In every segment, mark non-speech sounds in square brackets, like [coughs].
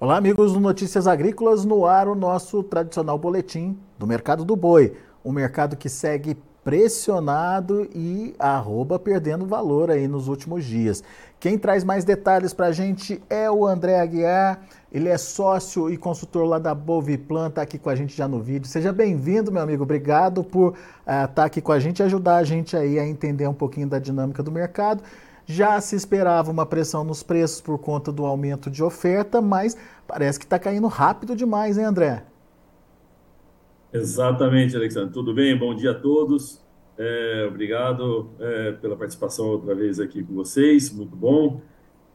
Olá, amigos do Notícias Agrícolas, no ar o nosso tradicional boletim do mercado do boi. Um mercado que segue pressionado e arroba perdendo valor aí nos últimos dias. Quem traz mais detalhes para a gente é o André Aguiar. Ele é sócio e consultor lá da Boviplan, está aqui com a gente já no vídeo. Seja bem-vindo, meu amigo. Obrigado por estar uh, tá aqui com a gente e ajudar a gente aí a entender um pouquinho da dinâmica do mercado. Já se esperava uma pressão nos preços por conta do aumento de oferta, mas parece que está caindo rápido demais, hein, André? Exatamente, Alexandre. Tudo bem? Bom dia a todos. É, obrigado é, pela participação outra vez aqui com vocês, muito bom.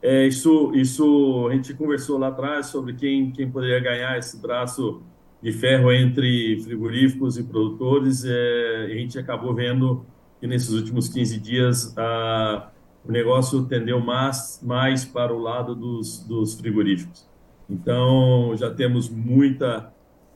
É, isso, isso a gente conversou lá atrás sobre quem, quem poderia ganhar esse braço de ferro entre frigoríficos e produtores. É, a gente acabou vendo que nesses últimos 15 dias a o negócio tendeu mais, mais para o lado dos, dos frigoríficos. Então, já temos muita,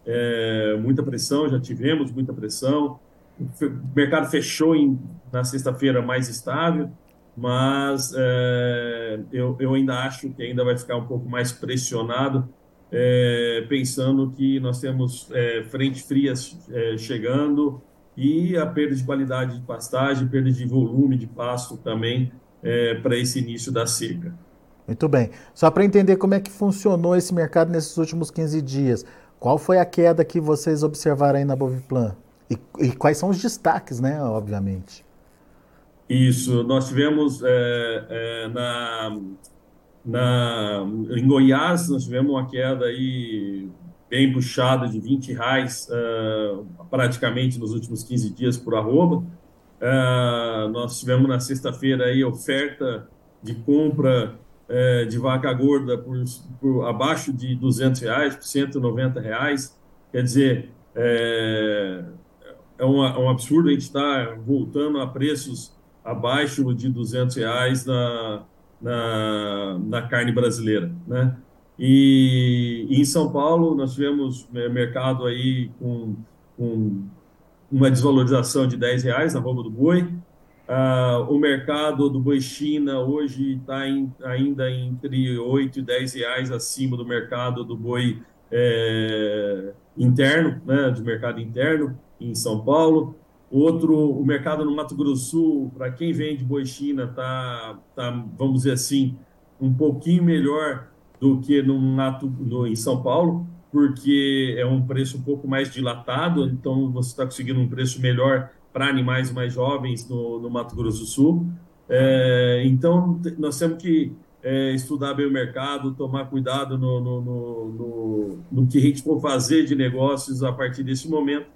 é, muita pressão, já tivemos muita pressão. O mercado fechou em, na sexta-feira mais estável, mas é, eu, eu ainda acho que ainda vai ficar um pouco mais pressionado, é, pensando que nós temos é, frente frias é, chegando e a perda de qualidade de pastagem, perda de volume de pasto também é, para esse início da seca. Muito bem. Só para entender como é que funcionou esse mercado nesses últimos 15 dias, qual foi a queda que vocês observaram aí na Boviplan? E, e quais são os destaques, né, obviamente? Isso, nós tivemos é, é, na, na, em Goiás, nós tivemos uma queda aí bem puxada de 20 reais uh, praticamente nos últimos 15 dias por arroba. Uh, nós tivemos na sexta-feira aí oferta de compra uh, de vaca gorda por, por, abaixo de 200 reais, por 190 reais. Quer dizer, é, é, uma, é um absurdo a gente estar tá voltando a preços abaixo de 200 reais na, na, na carne brasileira, né? E, e, em São Paulo nós tivemos é, mercado aí com, com uma desvalorização de 10 reais na roupa do boi. Uh, o mercado do boi China hoje está ainda entre 8 e 10 reais acima do mercado do boi é, interno, né, do mercado interno em São Paulo. Outro, o mercado no Mato Grosso para quem vende boi China, está, tá, vamos dizer assim, um pouquinho melhor do que no, no, em São Paulo porque é um preço um pouco mais dilatado, então você está conseguindo um preço melhor para animais mais jovens no, no, Mato Grosso do Sul. É, então, nós temos que é, estudar bem o mercado, tomar cuidado no, no, no, no, que a gente for fazer de negócios a partir desse momento,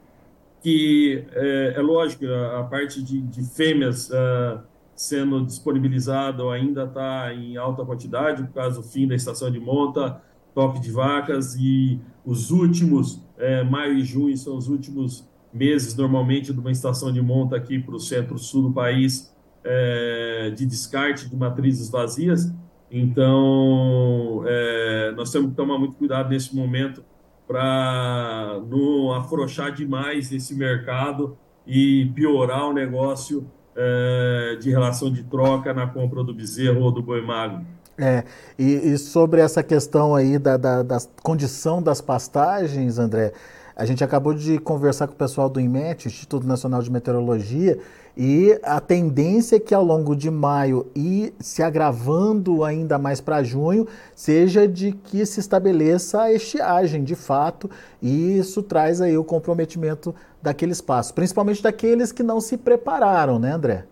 que é, é lógico, a, a, parte de, de fêmeas uh, sendo disponibilizada ainda está em alta quantidade, por causa do fim da estação de monta, toque de vacas e os últimos, é, maio e junho, são os últimos meses, normalmente, de uma estação de monta aqui para o centro-sul do país, é, de descarte de matrizes vazias. Então, é, nós temos que tomar muito cuidado nesse momento para não afrouxar demais esse mercado e piorar o negócio é, de relação de troca na compra do bezerro ou do boi magro. É, e, e, sobre essa questão aí da, da, da, condição das pastagens, André, a gente acabou de conversar com o pessoal do IMET, Instituto Nacional de Meteorologia, e a tendência é que ao longo de maio e se agravando ainda mais para junho, seja de que se estabeleça a estiagem de fato, e isso traz aí o comprometimento daquele espaço, principalmente daqueles que não se prepararam, né, André?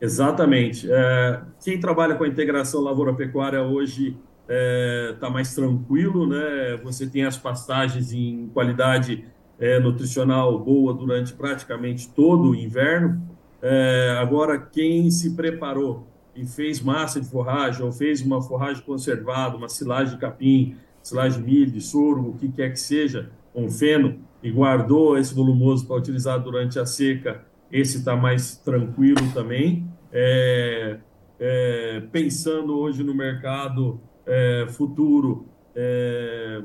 Exatamente. É, quem trabalha com a integração lavoura-pecuária hoje está é, tá mais tranquilo, né? Você tem as pastagens em qualidade é, nutricional boa durante praticamente todo o inverno. É, agora, quem se preparou e fez massa de forragem ou fez uma forragem conservada, uma silagem de capim, silagem de milho, de sorgo, o que quer que seja, com feno, e guardou esse volumoso para utilizar durante a seca, esse está mais tranquilo também. É, é, pensando hoje no mercado é, futuro é,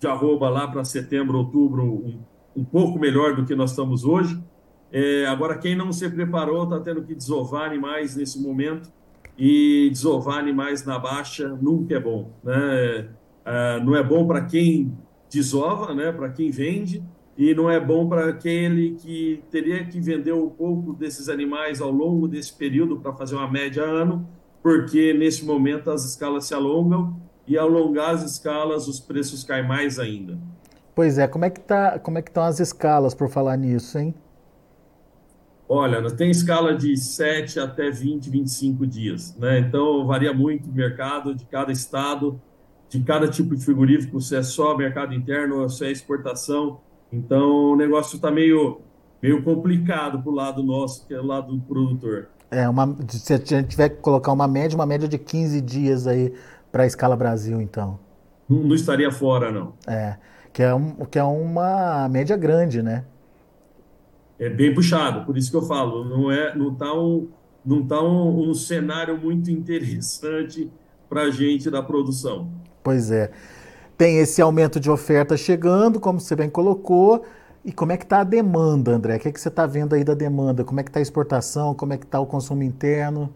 de arroba lá para setembro, outubro, um, um, pouco melhor do que nós estamos hoje. É, agora, quem não se preparou está tendo que desovar animais nesse momento. e desovar animais na baixa nunca é bom. Né? É, não é bom para quem desova, né? para quem vende, e não é bom para aquele que teria que vender um pouco desses animais ao longo desse período para fazer uma média ano, porque nesse momento as escalas se alongam e ao alongar as escalas os preços caem mais ainda. Pois é, como é que tá, como é que estão as escalas por falar nisso, hein? Olha, tem escala de 7 até 20, 25 dias, né? Então varia muito o mercado de cada estado, de cada tipo de frigorífico, se é só mercado interno ou se é exportação. Então o negócio está meio, meio complicado para o lado nosso, que é o lado do produtor. É, uma, se a gente tiver que colocar uma média, uma média de 15 dias aí para a escala Brasil, então. Não, não, estaria fora, não. É, que é, um, que é uma média grande, né? é bem puxado, por isso que eu falo, não é, não está um, não tá um, um cenário muito interessante para a gente da produção. Pois é. Tem esse aumento de oferta chegando, como você bem colocou. E como é que está a demanda, André? O que, é que você está vendo aí da demanda? Como é que está a exportação? Como é que está o consumo interno?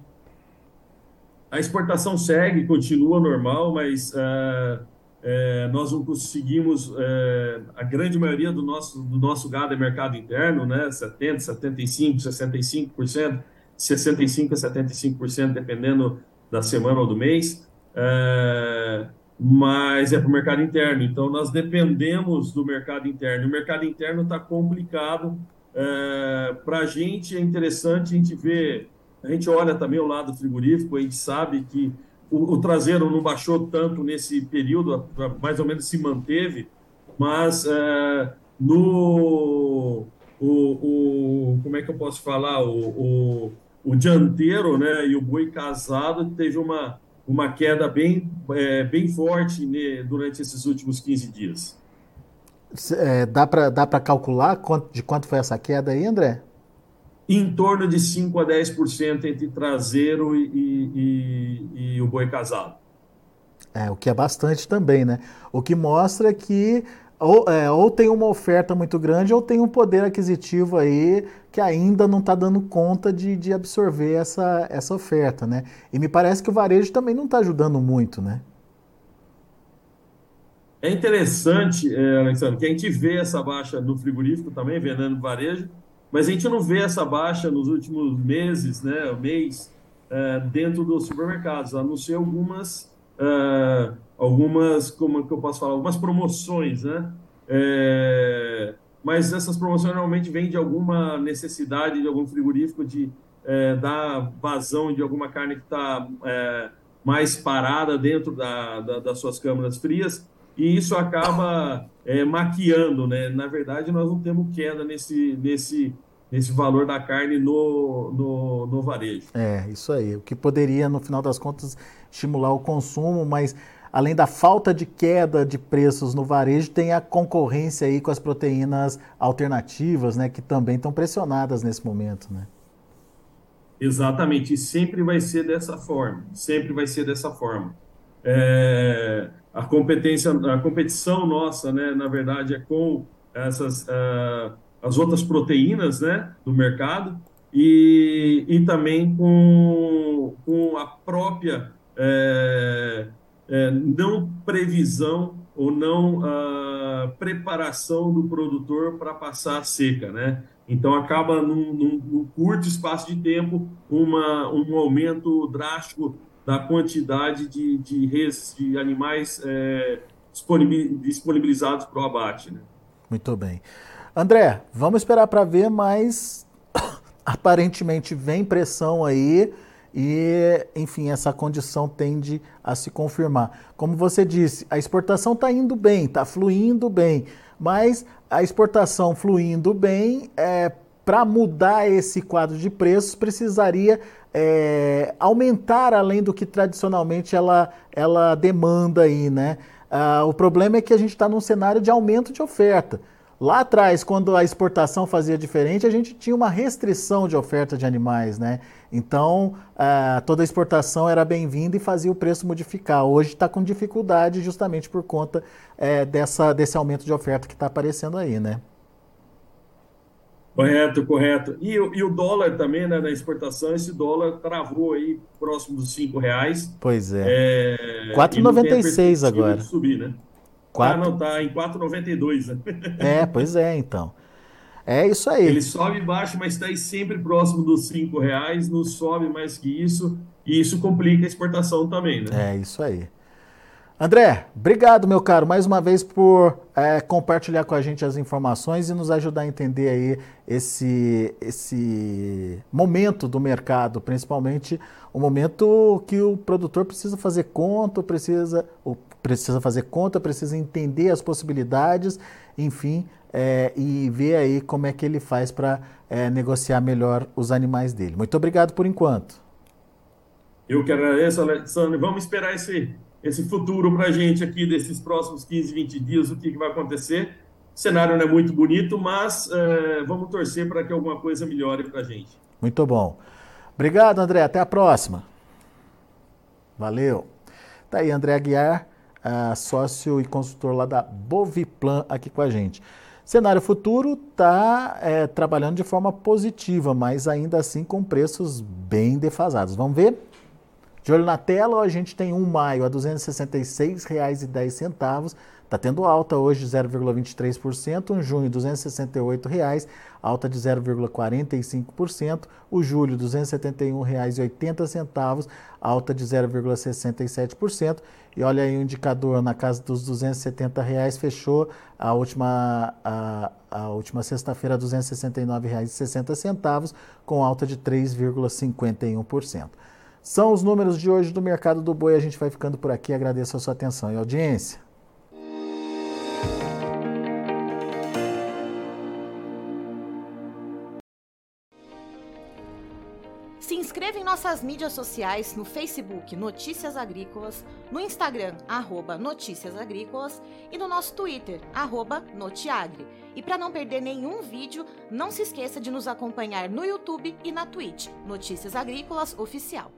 A exportação segue, continua normal, mas uh, é, nós não conseguimos, é, a grande maioria do nosso, do nosso gado é mercado interno, né? 70%, 75%, 65%, 65% a 75%, dependendo da semana ou do mês, é, mas é para o mercado interno. Então, nós dependemos do mercado interno. O mercado interno está complicado. É, para a gente é interessante a gente ver, a gente olha também o lado frigorífico, a gente sabe que o, o, traseiro não baixou tanto nesse período, mais ou menos se manteve, mas é, no o, o, como é que eu posso falar o, o, o dianteiro, né, e o boi casado teve uma uma queda bem é, bem forte né, durante esses últimos 15 dias. É, dá para dá para calcular quanto, de quanto foi essa queda aí, André? em torno de 5 a 10% entre traseiro e, e, e, o boi casado. É, o que é bastante também, né? O que mostra que ou, é, ou tem uma oferta muito grande ou tem um poder aquisitivo aí que ainda não está dando conta de, de absorver essa, essa oferta, né? E me parece que o varejo também não está ajudando muito, né? É interessante, é, Alexandre, que a gente vê essa baixa no frigorífico também, vendendo varejo, mas a gente não vê essa baixa nos últimos meses, né, mês, é, dentro dos supermercados, a não ser algumas, é, algumas, como que eu posso falar, algumas promoções, né? É, mas essas promoções normalmente vêm de alguma necessidade de algum frigorífico de é, dar vazão de alguma carne que está é, mais parada dentro da, da, das suas câmaras frias e isso acaba é, maquiando, né? Na verdade, nós não temos queda nesse, nesse, nesse valor da carne no, no, no varejo. É, isso aí. O que poderia, no final das contas, estimular o consumo, mas além da falta de queda de preços no varejo, tem a concorrência aí com as proteínas alternativas, né? Que também estão pressionadas nesse momento, né? Exatamente, e sempre vai ser dessa forma, sempre vai ser dessa forma. É, a competência, a competição nossa, né, na verdade, é com essas uh, as outras proteínas, né, do mercado e, e também com, com a própria é, é, não previsão ou não uh, preparação do produtor para passar a seca, né? Então acaba num, num, num, curto espaço de tempo uma, um aumento drástico da quantidade de, de, res, de animais é, disponibilizados para o abate. Né? Muito bem. André, vamos esperar para ver, mas [coughs] aparentemente vem pressão aí e, enfim, essa condição tende a se confirmar. Como você disse, a exportação está indo bem, está fluindo bem, mas a exportação fluindo bem, é, para mudar esse quadro de preços, precisaria é, aumentar além do que tradicionalmente ela, ela demanda aí, né? Ah, o problema é que a gente está num cenário de aumento de oferta. Lá atrás, quando a exportação fazia diferente, a gente tinha uma restrição de oferta de animais, né? Então, ah, toda exportação era bem-vinda e fazia o preço modificar. Hoje está com dificuldade justamente por conta é, dessa, desse aumento de oferta que está aparecendo aí, né? Correto, correto. E, e, o dólar também, né, na exportação, esse dólar travou aí próximo dos cinco reais. Pois é. é 4,96 agora. subir, né? 4... Ah, não, tá em 4,92, né? É, pois é, então. É isso aí. Ele sobe baixo, mas está sempre próximo dos cinco reais, não sobe mais que isso, e isso complica a exportação também, né? É isso aí. André, obrigado, meu caro, mais uma vez por é, compartilhar com a gente as informações e nos ajudar a entender aí esse, esse momento do mercado, principalmente o momento que o produtor precisa fazer conta, precisa, precisa fazer conta, precisa entender as possibilidades, enfim, é, e ver aí como é que ele faz para é, negociar melhor os animais dele. Muito obrigado por enquanto. Eu que agradeço, Alexandre. Vamos esperar esse esse futuro para a gente aqui desses próximos 15, 20 dias, o que, que vai acontecer. O cenário não é muito bonito, mas é, vamos torcer para que alguma coisa melhore para a gente. Muito bom. Obrigado, André. Até a próxima. Valeu. Tá aí, André Aguiar, uh, sócio e consultor lá da Boviplan, aqui com a gente. Cenário futuro está é, trabalhando de forma positiva, mas ainda assim com preços bem defasados. Vamos ver? De olho na tela, a gente tem um maio a R$ 266,10. Está tendo alta hoje de 0,23%, um junho 268 reais, alta de 0,45%, o julho R$ 271,80, alta de 0,67%. E olha aí o indicador na casa dos 270 reais, fechou a última, a, a última sexta-feira R$ 269,60, com alta de 3,51%. São os números de hoje do mercado do boi. A gente vai ficando por aqui. Agradeço a sua atenção e audiência. Se inscreva em nossas mídias sociais no Facebook Notícias Agrícolas, no Instagram arroba Notícias Agrícolas e no nosso Twitter arroba Notiagre. E para não perder nenhum vídeo, não se esqueça de nos acompanhar no YouTube e na Twitch Notícias Agrícolas Oficial.